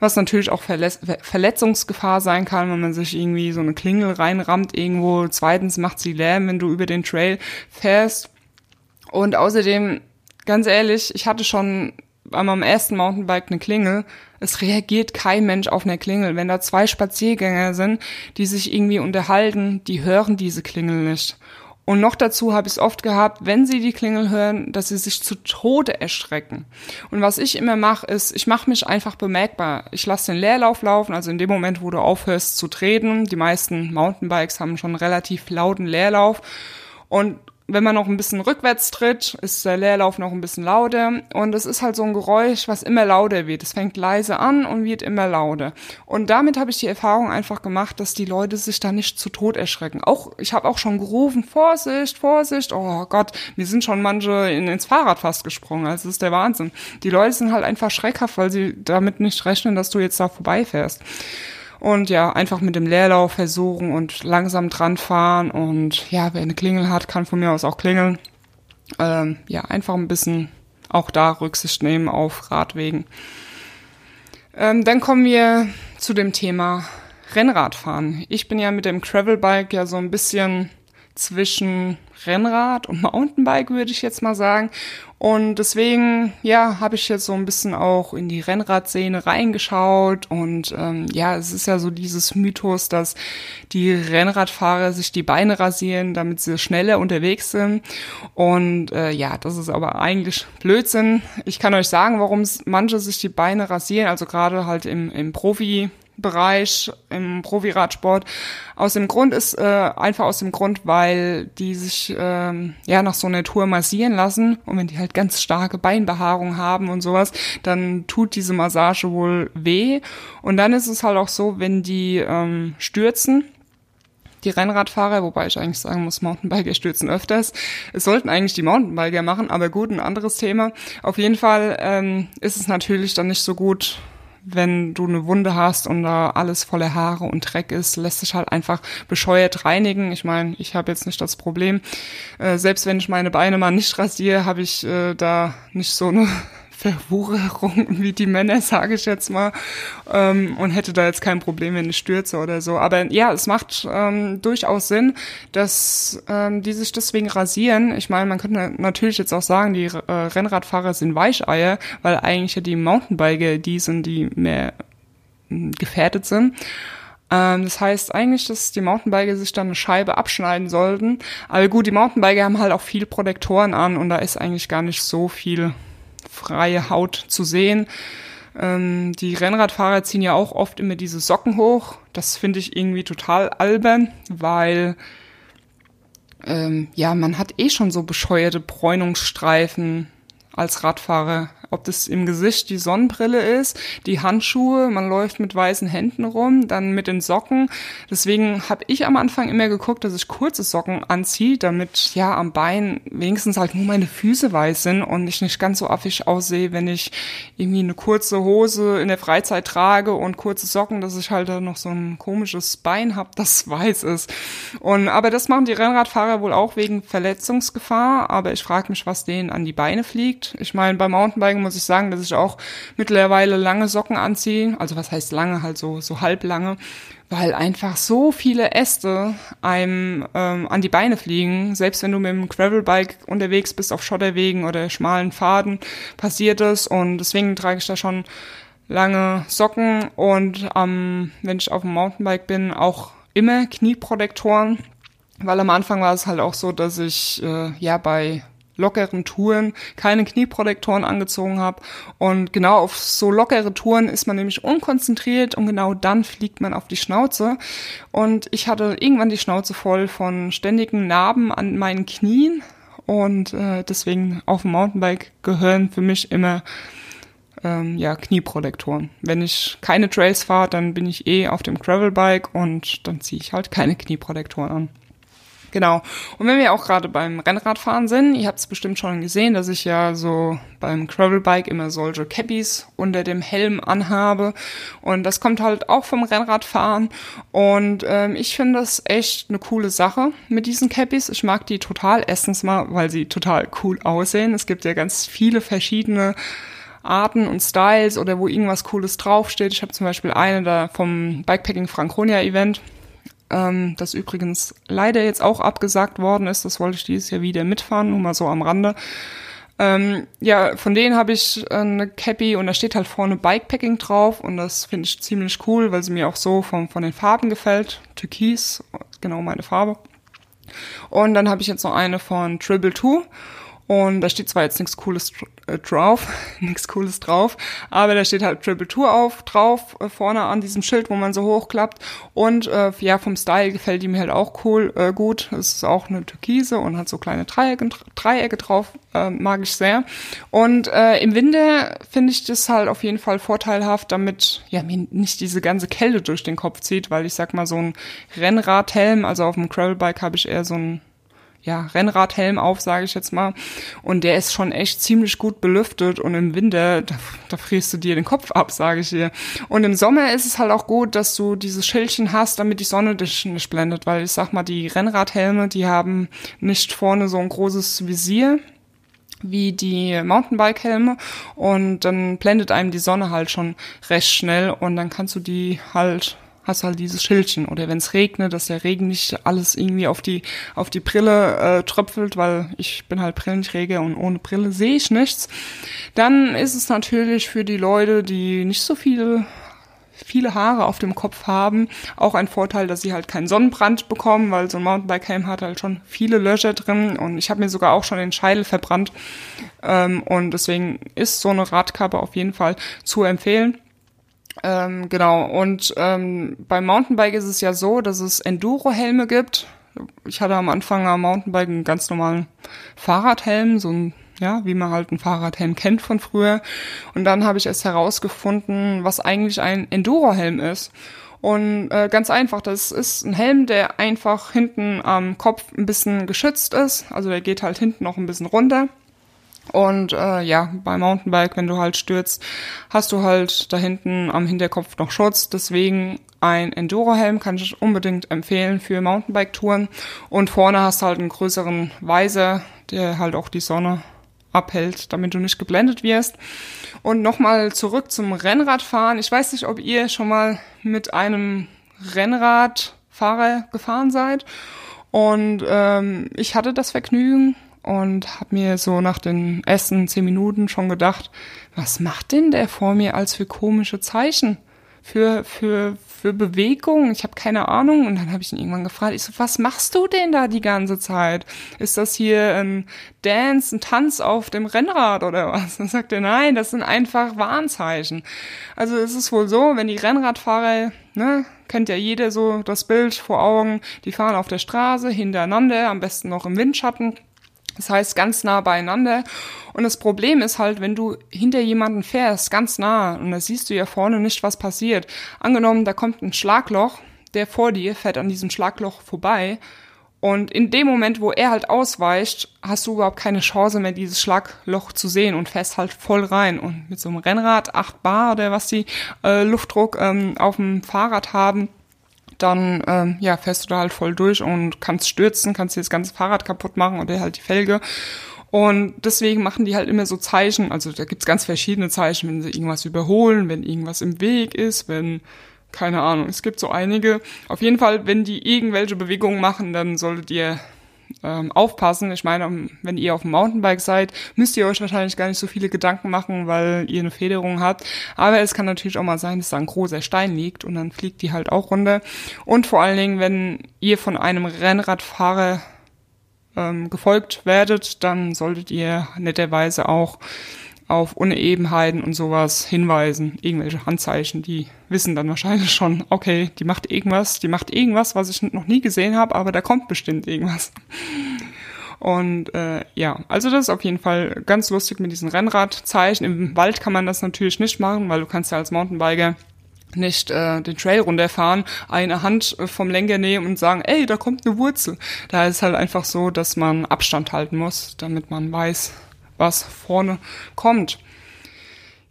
was natürlich auch Verletz Verletzungsgefahr sein kann, wenn man sich irgendwie so eine Klingel reinrammt irgendwo. Zweitens macht sie Lärm, wenn du über den Trail fährst. Und außerdem, ganz ehrlich, ich hatte schon bei meinem ersten Mountainbike eine Klingel. Es reagiert kein Mensch auf eine Klingel. Wenn da zwei Spaziergänger sind, die sich irgendwie unterhalten, die hören diese Klingel nicht. Und noch dazu habe ich es oft gehabt, wenn sie die Klingel hören, dass sie sich zu Tode erschrecken. Und was ich immer mache, ist, ich mache mich einfach bemerkbar. Ich lasse den Leerlauf laufen, also in dem Moment, wo du aufhörst zu treten. Die meisten Mountainbikes haben schon relativ lauten Leerlauf. Und wenn man noch ein bisschen rückwärts tritt, ist der Leerlauf noch ein bisschen lauter und es ist halt so ein Geräusch, was immer lauter wird. Es fängt leise an und wird immer lauter. Und damit habe ich die Erfahrung einfach gemacht, dass die Leute sich da nicht zu Tod erschrecken. Auch ich habe auch schon gerufen, Vorsicht, Vorsicht. Oh Gott, mir sind schon manche in, ins Fahrrad fast gesprungen. Also das ist der Wahnsinn. Die Leute sind halt einfach schreckhaft, weil sie damit nicht rechnen, dass du jetzt da vorbeifährst. Und ja, einfach mit dem Leerlauf versuchen und langsam dran fahren. Und ja, wer eine Klingel hat, kann von mir aus auch klingeln. Ähm, ja, einfach ein bisschen auch da Rücksicht nehmen auf Radwegen. Ähm, dann kommen wir zu dem Thema Rennradfahren. Ich bin ja mit dem Travelbike ja so ein bisschen zwischen Rennrad und *laughs* Mountainbike, würde ich jetzt mal sagen. Und deswegen, ja, habe ich jetzt so ein bisschen auch in die Rennradszene reingeschaut. Und ähm, ja, es ist ja so dieses Mythos, dass die Rennradfahrer sich die Beine rasieren, damit sie schneller unterwegs sind. Und äh, ja, das ist aber eigentlich Blödsinn. Ich kann euch sagen, warum manche sich die Beine rasieren, also gerade halt im, im Profi. Bereich im Profiradsport. Aus dem Grund ist äh, einfach aus dem Grund, weil die sich ähm, ja nach so einer Tour massieren lassen und wenn die halt ganz starke Beinbehaarung haben und sowas, dann tut diese Massage wohl weh. Und dann ist es halt auch so, wenn die ähm, stürzen, die Rennradfahrer, wobei ich eigentlich sagen muss, Mountainbiker stürzen öfters. Es sollten eigentlich die Mountainbiker machen, aber gut, ein anderes Thema. Auf jeden Fall ähm, ist es natürlich dann nicht so gut, wenn du eine Wunde hast und da alles voller Haare und Dreck ist, lässt sich halt einfach bescheuert reinigen. Ich meine, ich habe jetzt nicht das Problem. Äh, selbst wenn ich meine Beine mal nicht rasiere, habe ich äh, da nicht so eine Verwucherung wie die Männer, sage ich jetzt mal, ähm, und hätte da jetzt kein Problem, wenn ich stürze oder so. Aber ja, es macht ähm, durchaus Sinn, dass ähm, die sich deswegen rasieren. Ich meine, man könnte natürlich jetzt auch sagen, die äh, Rennradfahrer sind Weicheier, weil eigentlich ja die Mountainbiker die sind, die mehr äh, gefährdet sind. Ähm, das heißt eigentlich, dass die Mountainbiker sich dann eine Scheibe abschneiden sollten. Aber gut, die Mountainbiker haben halt auch viel Protektoren an und da ist eigentlich gar nicht so viel freie Haut zu sehen. Ähm, die Rennradfahrer ziehen ja auch oft immer diese Socken hoch. Das finde ich irgendwie total albern, weil ähm, ja, man hat eh schon so bescheuerte Bräunungsstreifen als Radfahrer ob das im Gesicht die Sonnenbrille ist, die Handschuhe, man läuft mit weißen Händen rum, dann mit den Socken. Deswegen habe ich am Anfang immer geguckt, dass ich kurze Socken anziehe, damit ja am Bein wenigstens halt nur meine Füße weiß sind und ich nicht ganz so affig aussehe, wenn ich irgendwie eine kurze Hose in der Freizeit trage und kurze Socken, dass ich halt da noch so ein komisches Bein habe, das *laughs* weiß ist. Und aber das machen die Rennradfahrer wohl auch wegen Verletzungsgefahr, aber ich frage mich, was denen an die Beine fliegt. Ich meine, beim Mountainbiken sagen, muss ich sagen, dass ich auch mittlerweile lange Socken anziehe. Also was heißt lange, halt so, so halblange, weil einfach so viele Äste einem ähm, an die Beine fliegen. Selbst wenn du mit dem Gravelbike unterwegs bist auf Schotterwegen oder schmalen Pfaden, passiert es. Und deswegen trage ich da schon lange Socken und ähm, wenn ich auf dem Mountainbike bin, auch immer Knieprotektoren. Weil am Anfang war es halt auch so, dass ich äh, ja bei lockeren Touren keine Knieprotektoren angezogen habe. Und genau auf so lockere Touren ist man nämlich unkonzentriert und genau dann fliegt man auf die Schnauze. Und ich hatte irgendwann die Schnauze voll von ständigen Narben an meinen Knien. Und äh, deswegen auf dem Mountainbike gehören für mich immer ähm, ja, Knieprotektoren. Wenn ich keine Trails fahre, dann bin ich eh auf dem Gravelbike und dann ziehe ich halt keine Knieprotektoren an. Genau. Und wenn wir auch gerade beim Rennradfahren sind, ihr habt es bestimmt schon gesehen, dass ich ja so beim Gravelbike immer solche Cappies unter dem Helm anhabe. Und das kommt halt auch vom Rennradfahren. Und ähm, ich finde das echt eine coole Sache mit diesen Cappies. Ich mag die total. Erstens mal, weil sie total cool aussehen. Es gibt ja ganz viele verschiedene Arten und Styles oder wo irgendwas Cooles draufsteht. Ich habe zum Beispiel eine da vom Bikepacking Franconia Event ähm, das übrigens leider jetzt auch abgesagt worden ist. Das wollte ich dieses Jahr wieder mitfahren, nur mal so am Rande. Ähm, ja, von denen habe ich eine Cappy und da steht halt vorne Bikepacking drauf und das finde ich ziemlich cool, weil sie mir auch so von, von den Farben gefällt. Türkis, genau meine Farbe. Und dann habe ich jetzt noch eine von Triple Two und da steht zwar jetzt nichts Cooles äh, drauf, *laughs* nichts Cooles drauf, aber da steht halt Triple Tour auf, drauf, äh, vorne an diesem Schild, wo man so hochklappt. Und äh, ja, vom Style gefällt mir halt auch cool, äh, gut. Es ist auch eine Türkise und hat so kleine Dreiecke, Dreiecke drauf, äh, mag ich sehr. Und äh, im Winter finde ich das halt auf jeden Fall vorteilhaft, damit ja mir nicht diese ganze Kälte durch den Kopf zieht, weil ich sag mal, so ein Rennradhelm, also auf dem Gravelbike habe ich eher so ein ja, Rennradhelm auf, sage ich jetzt mal. Und der ist schon echt ziemlich gut belüftet und im Winter, da, da frierst du dir den Kopf ab, sage ich dir. Und im Sommer ist es halt auch gut, dass du dieses Schildchen hast, damit die Sonne dich nicht blendet, weil ich sag mal, die Rennradhelme, die haben nicht vorne so ein großes Visier wie die Mountainbike-Helme und dann blendet einem die Sonne halt schon recht schnell und dann kannst du die halt hast halt dieses Schildchen. Oder wenn es regnet, dass der Regen nicht alles irgendwie auf die, auf die Brille äh, tröpfelt, weil ich bin halt Brillenträger und ohne Brille sehe ich nichts. Dann ist es natürlich für die Leute, die nicht so viele viele Haare auf dem Kopf haben, auch ein Vorteil, dass sie halt keinen Sonnenbrand bekommen, weil so ein Mountainbike-Helm hat halt schon viele Löcher drin und ich habe mir sogar auch schon den Scheitel verbrannt ähm, und deswegen ist so eine Radkappe auf jeden Fall zu empfehlen. Ähm, genau, und ähm, beim Mountainbike ist es ja so, dass es Enduro-Helme gibt. Ich hatte am Anfang am Mountainbike einen ganz normalen Fahrradhelm, so ein, ja, wie man halt einen Fahrradhelm kennt von früher. Und dann habe ich erst herausgefunden, was eigentlich ein Enduro-Helm ist. Und äh, ganz einfach, das ist ein Helm, der einfach hinten am Kopf ein bisschen geschützt ist. Also der geht halt hinten noch ein bisschen runter. Und äh, ja, beim Mountainbike, wenn du halt stürzt, hast du halt da hinten am Hinterkopf noch Schutz. Deswegen ein Enduro-Helm kann ich unbedingt empfehlen für Mountainbike-Touren. Und vorne hast du halt einen größeren Weiser, der halt auch die Sonne abhält, damit du nicht geblendet wirst. Und nochmal zurück zum Rennradfahren. Ich weiß nicht, ob ihr schon mal mit einem Rennradfahrer gefahren seid. Und ähm, ich hatte das Vergnügen und habe mir so nach den ersten zehn Minuten schon gedacht, was macht denn der vor mir als für komische Zeichen? Für, für, für Bewegung? Ich habe keine Ahnung. Und dann habe ich ihn irgendwann gefragt, ich so, was machst du denn da die ganze Zeit? Ist das hier ein Dance, ein Tanz auf dem Rennrad oder was? Dann sagt er, nein, das sind einfach Warnzeichen. Also es ist wohl so, wenn die Rennradfahrer, ne, kennt ja jeder so das Bild vor Augen, die fahren auf der Straße hintereinander, am besten noch im Windschatten das heißt ganz nah beieinander. Und das Problem ist halt, wenn du hinter jemanden fährst, ganz nah, und da siehst du ja vorne nicht, was passiert. Angenommen, da kommt ein Schlagloch, der vor dir fährt an diesem Schlagloch vorbei. Und in dem Moment, wo er halt ausweicht, hast du überhaupt keine Chance mehr, dieses Schlagloch zu sehen und fährst halt voll rein. Und mit so einem Rennrad, 8 Bar oder was die äh, Luftdruck ähm, auf dem Fahrrad haben, dann ähm, ja, fährst du da halt voll durch und kannst stürzen, kannst dir das ganze Fahrrad kaputt machen oder halt die Felge. Und deswegen machen die halt immer so Zeichen, also da gibt's ganz verschiedene Zeichen, wenn sie irgendwas überholen, wenn irgendwas im Weg ist, wenn, keine Ahnung, es gibt so einige. Auf jeden Fall, wenn die irgendwelche Bewegungen machen, dann solltet ihr ähm, aufpassen. Ich meine, wenn ihr auf dem Mountainbike seid, müsst ihr euch wahrscheinlich gar nicht so viele Gedanken machen, weil ihr eine Federung habt. Aber es kann natürlich auch mal sein, dass da ein großer Stein liegt und dann fliegt die halt auch runter. Und vor allen Dingen, wenn ihr von einem Rennradfahrer ähm, gefolgt werdet, dann solltet ihr netterweise auch auf Unebenheiten und sowas hinweisen, irgendwelche Handzeichen, die wissen dann wahrscheinlich schon, okay, die macht irgendwas, die macht irgendwas, was ich noch nie gesehen habe, aber da kommt bestimmt irgendwas. Und äh, ja, also das ist auf jeden Fall ganz lustig mit diesen Rennradzeichen. Im Wald kann man das natürlich nicht machen, weil du kannst ja als Mountainbiker nicht äh, den Trail runterfahren, eine Hand äh, vom Lenker nehmen und sagen, ey, da kommt eine Wurzel. Da ist halt einfach so, dass man Abstand halten muss, damit man weiß, was vorne kommt.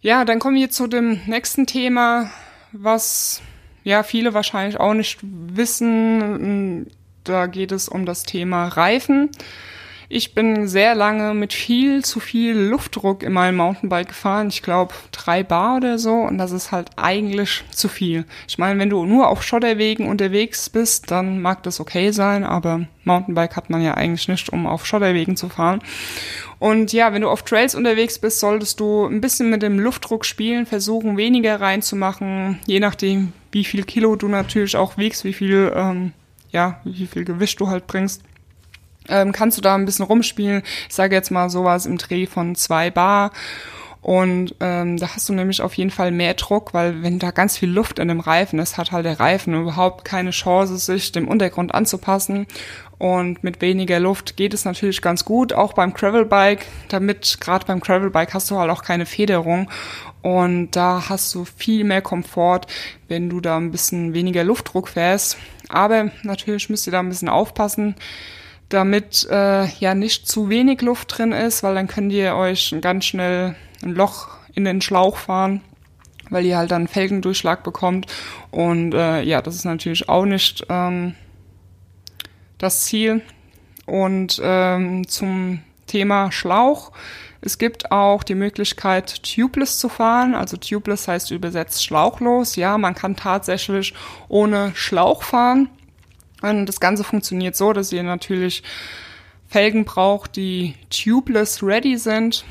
Ja, dann kommen wir zu dem nächsten Thema, was ja viele wahrscheinlich auch nicht wissen. Da geht es um das Thema Reifen. Ich bin sehr lange mit viel zu viel Luftdruck in meinem Mountainbike gefahren. Ich glaube drei Bar oder so. Und das ist halt eigentlich zu viel. Ich meine, wenn du nur auf Schotterwegen unterwegs bist, dann mag das okay sein. Aber Mountainbike hat man ja eigentlich nicht, um auf Schotterwegen zu fahren. Und ja, wenn du auf Trails unterwegs bist, solltest du ein bisschen mit dem Luftdruck spielen, versuchen weniger reinzumachen, je nachdem, wie viel Kilo du natürlich auch wiegst, wie viel, ähm, ja, wie viel Gewicht du halt bringst ähm, kannst du da ein bisschen rumspielen. Ich sage jetzt mal sowas im Dreh von zwei Bar. Und ähm, da hast du nämlich auf jeden Fall mehr Druck, weil wenn da ganz viel Luft in dem Reifen ist, hat halt der Reifen überhaupt keine Chance, sich dem Untergrund anzupassen. Und mit weniger Luft geht es natürlich ganz gut, auch beim Gravelbike. Damit, gerade beim Gravelbike, hast du halt auch keine Federung. Und da hast du viel mehr Komfort, wenn du da ein bisschen weniger Luftdruck fährst. Aber natürlich müsst ihr da ein bisschen aufpassen damit äh, ja nicht zu wenig Luft drin ist, weil dann könnt ihr euch ganz schnell ein Loch in den Schlauch fahren, weil ihr halt dann Felgendurchschlag bekommt. Und äh, ja, das ist natürlich auch nicht ähm, das Ziel. Und ähm, zum Thema Schlauch. Es gibt auch die Möglichkeit, tubeless zu fahren. Also tubeless heißt übersetzt schlauchlos. Ja, man kann tatsächlich ohne Schlauch fahren. Und das Ganze funktioniert so, dass ihr natürlich Felgen braucht, die tubeless ready sind,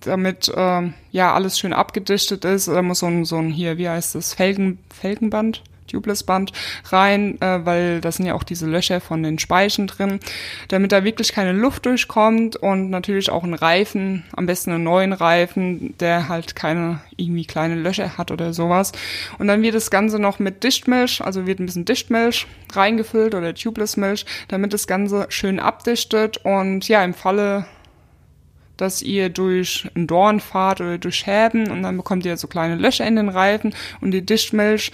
damit äh, ja alles schön abgedichtet ist. Da muss so ein, so ein hier, wie heißt das, Felgen, Felgenband Tubeless-Band rein, äh, weil da sind ja auch diese Löcher von den Speichen drin, damit da wirklich keine Luft durchkommt und natürlich auch ein Reifen, am besten einen neuen Reifen, der halt keine irgendwie kleine Löcher hat oder sowas. Und dann wird das Ganze noch mit Dichtmilch, also wird ein bisschen Dichtmilch reingefüllt oder Tubeless-Milch, damit das Ganze schön abdichtet und ja, im Falle dass ihr durch einen Dorn fahrt oder durch Schäben und dann bekommt ihr so kleine Löcher in den Reifen und die Dichtmilch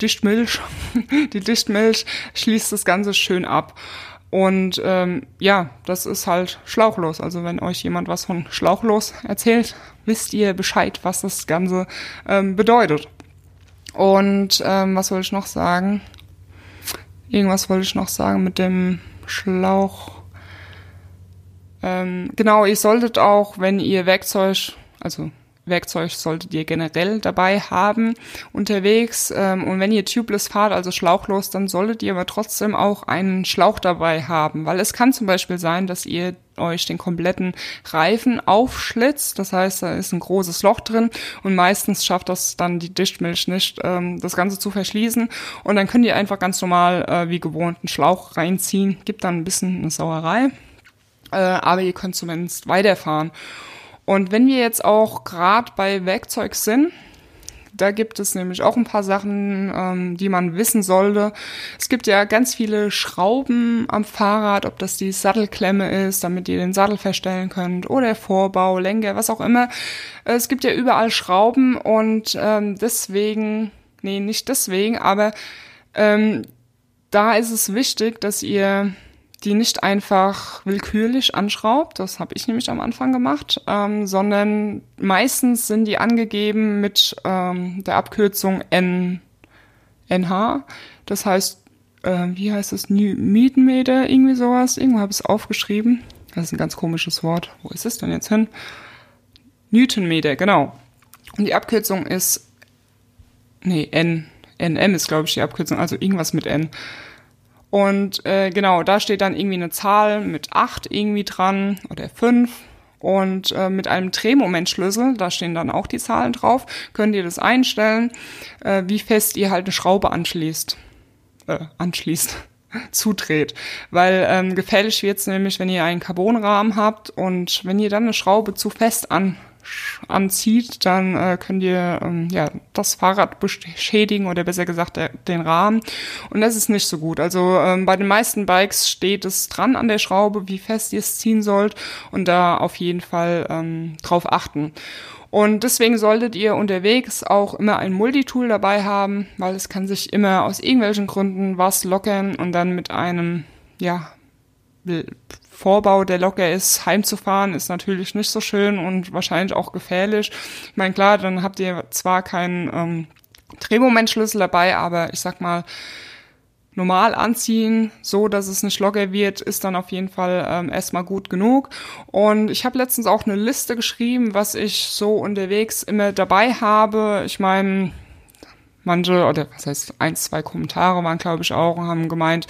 Dichtmilch, *laughs* die Dichtmilch schließt das Ganze schön ab. Und ähm, ja, das ist halt schlauchlos. Also wenn euch jemand was von schlauchlos erzählt, wisst ihr Bescheid, was das Ganze ähm, bedeutet. Und ähm, was wollte ich noch sagen? Irgendwas wollte ich noch sagen mit dem Schlauch. Ähm, genau, ihr solltet auch, wenn ihr Werkzeug, also Werkzeug solltet ihr generell dabei haben unterwegs. Ähm, und wenn ihr tubeless fahrt, also schlauchlos, dann solltet ihr aber trotzdem auch einen Schlauch dabei haben, weil es kann zum Beispiel sein, dass ihr euch den kompletten Reifen aufschlitzt. Das heißt, da ist ein großes Loch drin und meistens schafft das dann die Dichtmilch nicht, ähm, das Ganze zu verschließen. Und dann könnt ihr einfach ganz normal äh, wie gewohnt einen Schlauch reinziehen. Gibt dann ein bisschen eine Sauerei, äh, aber ihr könnt zumindest weiterfahren. Und wenn wir jetzt auch gerade bei Werkzeug sind, da gibt es nämlich auch ein paar Sachen, ähm, die man wissen sollte. Es gibt ja ganz viele Schrauben am Fahrrad, ob das die Sattelklemme ist, damit ihr den Sattel verstellen könnt, oder Vorbau, Lenker, was auch immer. Es gibt ja überall Schrauben und ähm, deswegen, nee, nicht deswegen, aber ähm, da ist es wichtig, dass ihr die nicht einfach willkürlich anschraubt, das habe ich nämlich am Anfang gemacht, ähm, sondern meistens sind die angegeben mit ähm, der Abkürzung N, NH. Das heißt, äh, wie heißt es, Newtonmeter, irgendwie sowas. Irgendwo habe ich es aufgeschrieben. Das ist ein ganz komisches Wort. Wo ist es denn jetzt hin? Newtonmeter, genau. Und die Abkürzung ist, nee, N, NM ist, glaube ich, die Abkürzung, also irgendwas mit N. Und äh, genau, da steht dann irgendwie eine Zahl mit acht irgendwie dran oder fünf und äh, mit einem Drehmomentschlüssel, da stehen dann auch die Zahlen drauf, könnt ihr das einstellen, äh, wie fest ihr halt eine Schraube anschließt. Äh, anschließt. *laughs* zudreht. Weil ähm, gefährlich wird's nämlich, wenn ihr einen Carbonrahmen habt und wenn ihr dann eine Schraube zu fest an anzieht, dann äh, könnt ihr ähm, ja das Fahrrad beschädigen oder besser gesagt der, den Rahmen. Und das ist nicht so gut. Also ähm, bei den meisten Bikes steht es dran an der Schraube, wie fest ihr es ziehen sollt und da auf jeden Fall ähm, drauf achten. Und deswegen solltet ihr unterwegs auch immer ein Multitool dabei haben, weil es kann sich immer aus irgendwelchen Gründen was lockern und dann mit einem, ja, Vorbau, der locker ist, heimzufahren, ist natürlich nicht so schön und wahrscheinlich auch gefährlich. Ich meine, klar, dann habt ihr zwar keinen ähm, Drehmomentschlüssel dabei, aber ich sag mal, normal anziehen, so dass es nicht locker wird, ist dann auf jeden Fall ähm, erstmal gut genug. Und ich habe letztens auch eine Liste geschrieben, was ich so unterwegs immer dabei habe. Ich meine, manche, oder was heißt, ein, zwei Kommentare waren, glaube ich, auch und haben gemeint,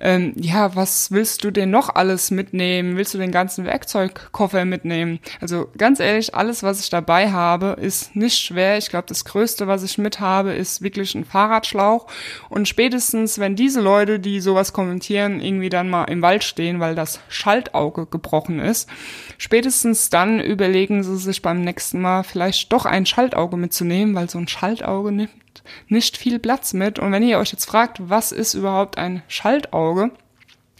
ähm, ja, was willst du denn noch alles mitnehmen? Willst du den ganzen Werkzeugkoffer mitnehmen? Also ganz ehrlich, alles, was ich dabei habe, ist nicht schwer. Ich glaube, das Größte, was ich mit habe, ist wirklich ein Fahrradschlauch. Und spätestens, wenn diese Leute, die sowas kommentieren, irgendwie dann mal im Wald stehen, weil das Schaltauge gebrochen ist, spätestens dann überlegen sie sich beim nächsten Mal vielleicht doch ein Schaltauge mitzunehmen, weil so ein Schaltauge nimmt nicht viel Platz mit. Und wenn ihr euch jetzt fragt, was ist überhaupt ein Schaltauge?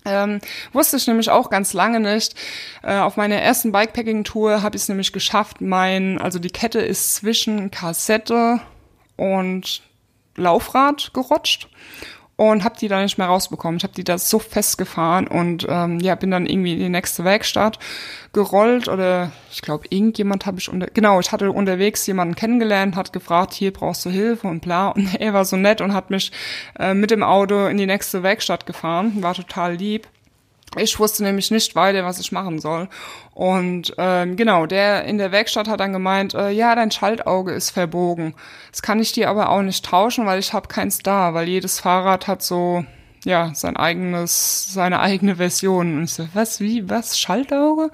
Ähm, wusste ich nämlich auch ganz lange nicht. Äh, auf meiner ersten Bikepacking-Tour habe ich es nämlich geschafft, mein, also die Kette ist zwischen Kassette und Laufrad gerutscht und habe die da nicht mehr rausbekommen. Ich habe die da so festgefahren und ähm, ja, bin dann irgendwie in die nächste Werkstatt gerollt oder ich glaube, irgendjemand habe ich unter genau, ich hatte unterwegs jemanden kennengelernt, hat gefragt, hier brauchst du Hilfe und bla und *laughs* er war so nett und hat mich äh, mit dem Auto in die nächste Werkstatt gefahren, war total lieb. Ich wusste nämlich nicht weiter, was ich machen soll. Und ähm, genau, der in der Werkstatt hat dann gemeint, äh, ja, dein Schaltauge ist verbogen. Das kann ich dir aber auch nicht tauschen, weil ich habe keins da, weil jedes Fahrrad hat so ja sein eigenes, seine eigene Version. Und ich so, was, wie, was, Schaltauge?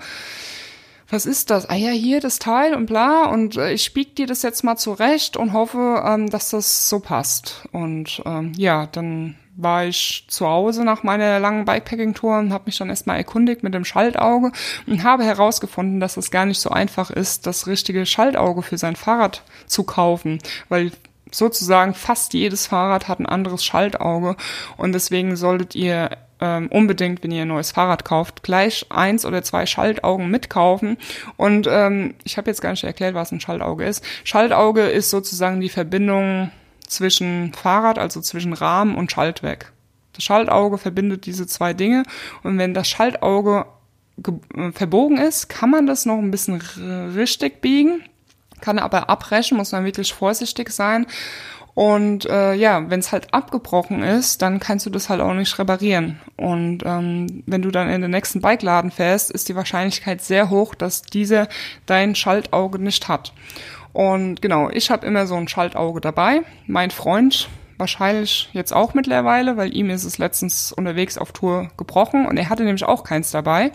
was ist das? Ah ja, hier das Teil und bla. Und äh, ich spieg dir das jetzt mal zurecht und hoffe, ähm, dass das so passt. Und ähm, ja, dann war ich zu Hause nach meiner langen Bikepacking-Tour und habe mich dann erstmal erkundigt mit dem Schaltauge und habe herausgefunden, dass es gar nicht so einfach ist, das richtige Schaltauge für sein Fahrrad zu kaufen, weil sozusagen fast jedes Fahrrad hat ein anderes Schaltauge und deswegen solltet ihr ähm, unbedingt, wenn ihr ein neues Fahrrad kauft, gleich eins oder zwei Schaltaugen mitkaufen. Und ähm, ich habe jetzt gar nicht erklärt, was ein Schaltauge ist. Schaltauge ist sozusagen die Verbindung zwischen Fahrrad, also zwischen Rahmen und Schaltwerk. Das Schaltauge verbindet diese zwei Dinge und wenn das Schaltauge äh, verbogen ist, kann man das noch ein bisschen richtig biegen, kann aber abbrechen, muss man wirklich vorsichtig sein. Und äh, ja, wenn es halt abgebrochen ist, dann kannst du das halt auch nicht reparieren. Und ähm, wenn du dann in den nächsten Bikeladen fährst, ist die Wahrscheinlichkeit sehr hoch, dass dieser dein Schaltauge nicht hat. Und genau, ich habe immer so ein Schaltauge dabei. Mein Freund wahrscheinlich jetzt auch mittlerweile, weil ihm ist es letztens unterwegs auf Tour gebrochen und er hatte nämlich auch keins dabei,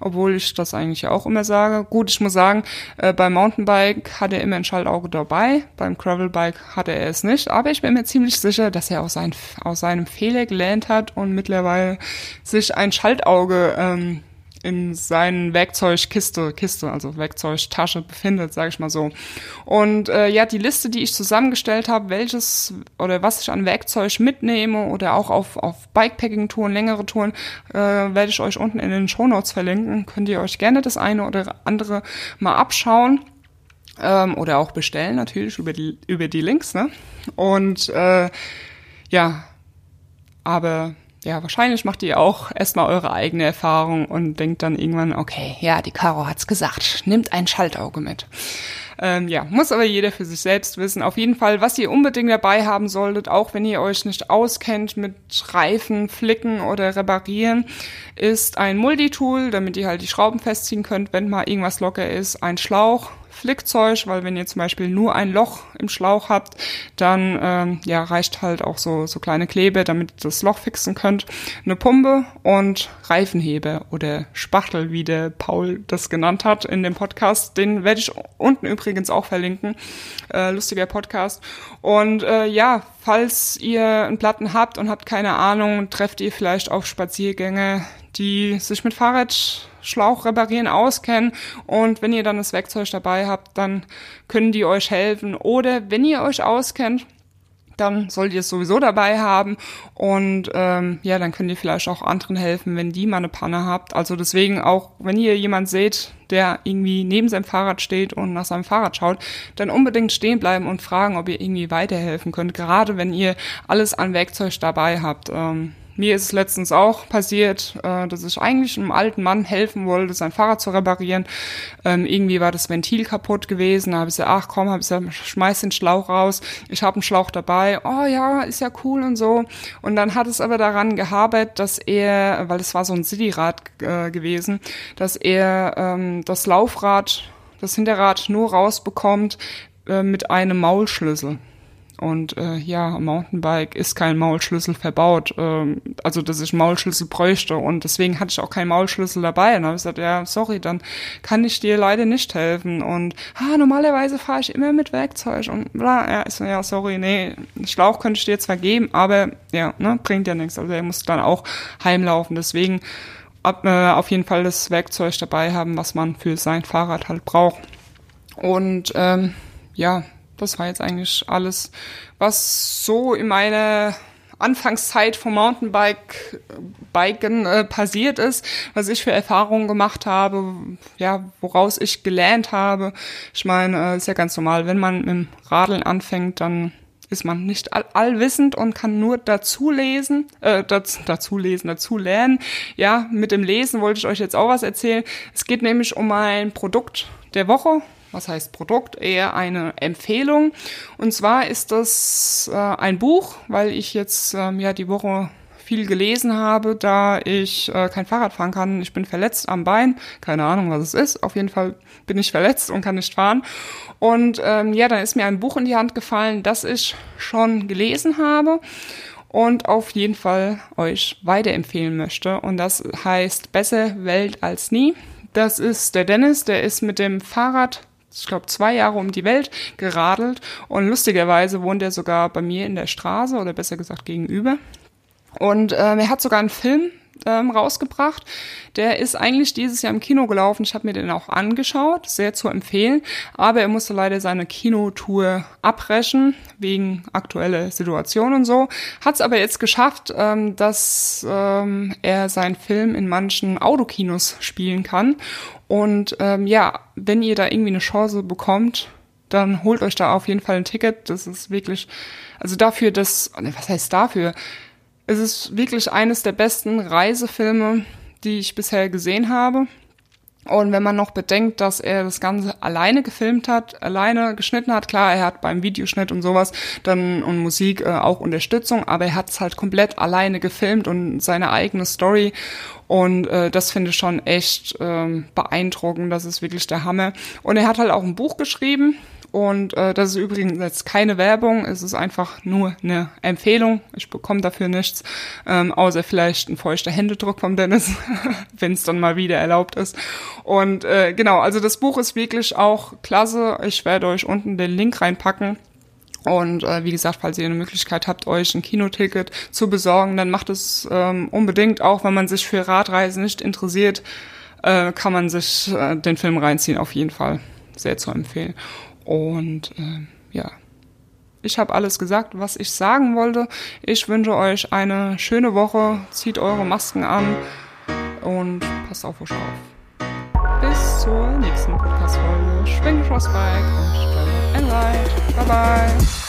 obwohl ich das eigentlich auch immer sage. Gut, ich muss sagen, äh, beim Mountainbike hat er immer ein Schaltauge dabei, beim Gravelbike hatte er es nicht, aber ich bin mir ziemlich sicher, dass er aus, sein, aus seinem Fehler gelernt hat und mittlerweile sich ein Schaltauge ähm, in seinen Werkzeugkiste, Kiste, also Werkzeugtasche befindet, sage ich mal so. Und äh, ja, die Liste, die ich zusammengestellt habe, welches oder was ich an Werkzeug mitnehme oder auch auf, auf Bikepacking-Touren, längere Touren, äh, werde ich euch unten in den Shownotes verlinken. Könnt ihr euch gerne das eine oder andere mal abschauen. Ähm, oder auch bestellen, natürlich, über die, über die Links, ne? Und äh, ja, aber ja, wahrscheinlich macht ihr auch erstmal eure eigene Erfahrung und denkt dann irgendwann, okay, ja, die Caro hat's gesagt, nimmt ein Schaltauge mit. Ähm, ja, muss aber jeder für sich selbst wissen. Auf jeden Fall, was ihr unbedingt dabei haben solltet, auch wenn ihr euch nicht auskennt mit Reifen, Flicken oder Reparieren, ist ein Multitool, damit ihr halt die Schrauben festziehen könnt, wenn mal irgendwas locker ist, ein Schlauch, Flickzeug, weil wenn ihr zum Beispiel nur ein Loch im Schlauch habt, dann ähm, ja, reicht halt auch so, so kleine Klebe, damit ihr das Loch fixen könnt. Eine Pumpe und Reifenheber oder Spachtel, wie der Paul das genannt hat in dem Podcast. Den werde ich unten übrigens auch verlinken. Äh, lustiger Podcast. Und äh, ja, falls ihr einen Platten habt und habt keine Ahnung, trefft ihr vielleicht auf Spaziergänge die sich mit Fahrradschlauch reparieren auskennen. Und wenn ihr dann das Werkzeug dabei habt, dann können die euch helfen. Oder wenn ihr euch auskennt, dann solltet ihr es sowieso dabei haben und ähm, ja, dann könnt ihr vielleicht auch anderen helfen, wenn die mal eine Panne habt. Also deswegen auch, wenn ihr jemand seht, der irgendwie neben seinem Fahrrad steht und nach seinem Fahrrad schaut, dann unbedingt stehen bleiben und fragen, ob ihr irgendwie weiterhelfen könnt, gerade wenn ihr alles an Werkzeug dabei habt. Ähm, mir ist es letztens auch passiert, äh, dass ich eigentlich einem alten Mann helfen wollte, sein Fahrrad zu reparieren. Ähm, irgendwie war das Ventil kaputt gewesen. Da habe ich gesagt, ach komm, habe ich gesagt, schmeiß den Schlauch raus. Ich habe einen Schlauch dabei. Oh ja, ist ja cool und so. Und dann hat es aber daran gehabert, dass er, weil es war so ein Cityrad äh, gewesen, dass er ähm, das Laufrad, das Hinterrad nur rausbekommt äh, mit einem Maulschlüssel. Und äh, ja, Mountainbike ist kein Maulschlüssel verbaut, ähm, also dass ich Maulschlüssel bräuchte und deswegen hatte ich auch keinen Maulschlüssel dabei. Und dann habe ich gesagt, ja, sorry, dann kann ich dir leider nicht helfen. Und ah, normalerweise fahre ich immer mit Werkzeug und bla, ja, ich so, ja, sorry, nee, Schlauch könnte ich dir zwar geben, aber ja, ne, bringt ja nichts. Also er muss dann auch heimlaufen. Deswegen ab, äh, auf jeden Fall das Werkzeug dabei haben, was man für sein Fahrrad halt braucht. Und ähm, ja, das war jetzt eigentlich alles, was so in meiner Anfangszeit vom Mountainbike Biken äh, passiert ist, was ich für Erfahrungen gemacht habe, ja, woraus ich gelernt habe. Ich meine, äh, ist ja ganz normal, wenn man mit dem Radeln anfängt, dann ist man nicht all allwissend und kann nur dazu lesen, äh, dazu, dazu lesen, lernen. Ja, mit dem Lesen wollte ich euch jetzt auch was erzählen. Es geht nämlich um ein Produkt der Woche was heißt Produkt, eher eine Empfehlung. Und zwar ist das äh, ein Buch, weil ich jetzt ähm, ja die Woche viel gelesen habe, da ich äh, kein Fahrrad fahren kann. Ich bin verletzt am Bein. Keine Ahnung, was es ist. Auf jeden Fall bin ich verletzt und kann nicht fahren. Und ähm, ja, dann ist mir ein Buch in die Hand gefallen, das ich schon gelesen habe und auf jeden Fall euch weiterempfehlen möchte. Und das heißt Besser Welt als nie. Das ist der Dennis, der ist mit dem Fahrrad ich glaube, zwei Jahre um die Welt geradelt und lustigerweise wohnt er sogar bei mir in der Straße oder besser gesagt gegenüber. Und ähm, er hat sogar einen Film ähm, rausgebracht. Der ist eigentlich dieses Jahr im Kino gelaufen. Ich habe mir den auch angeschaut, sehr zu empfehlen. Aber er musste leider seine Kinotour abbrechen, wegen aktueller Situation und so. Hat es aber jetzt geschafft, ähm, dass ähm, er seinen Film in manchen Autokinos spielen kann. Und ähm, ja, wenn ihr da irgendwie eine Chance bekommt, dann holt euch da auf jeden Fall ein Ticket. Das ist wirklich, also dafür, dass, was heißt dafür? Es ist wirklich eines der besten Reisefilme, die ich bisher gesehen habe. Und wenn man noch bedenkt, dass er das Ganze alleine gefilmt hat, alleine geschnitten hat, klar, er hat beim Videoschnitt und sowas dann und Musik äh, auch Unterstützung, aber er hat es halt komplett alleine gefilmt und seine eigene Story. Und äh, das finde ich schon echt ähm, beeindruckend. Das ist wirklich der Hammer. Und er hat halt auch ein Buch geschrieben, und äh, das ist übrigens jetzt keine Werbung, es ist einfach nur eine Empfehlung. Ich bekomme dafür nichts, ähm, außer vielleicht ein feuchter Händedruck vom Dennis, *laughs* wenn es dann mal wieder erlaubt ist. Und äh, genau, also das Buch ist wirklich auch klasse. Ich werde euch unten den Link reinpacken. Und äh, wie gesagt, falls ihr eine Möglichkeit habt, euch ein Kinoticket zu besorgen, dann macht es ähm, unbedingt, auch wenn man sich für Radreisen nicht interessiert, äh, kann man sich äh, den Film reinziehen, auf jeden Fall. Sehr zu empfehlen. Und äh, ja, ich habe alles gesagt, was ich sagen wollte. Ich wünsche euch eine schöne Woche. Zieht eure Masken an und passt auf euch auf. Bis zur nächsten Podcast-Folge. Schwing Crossbike und. Bye bye.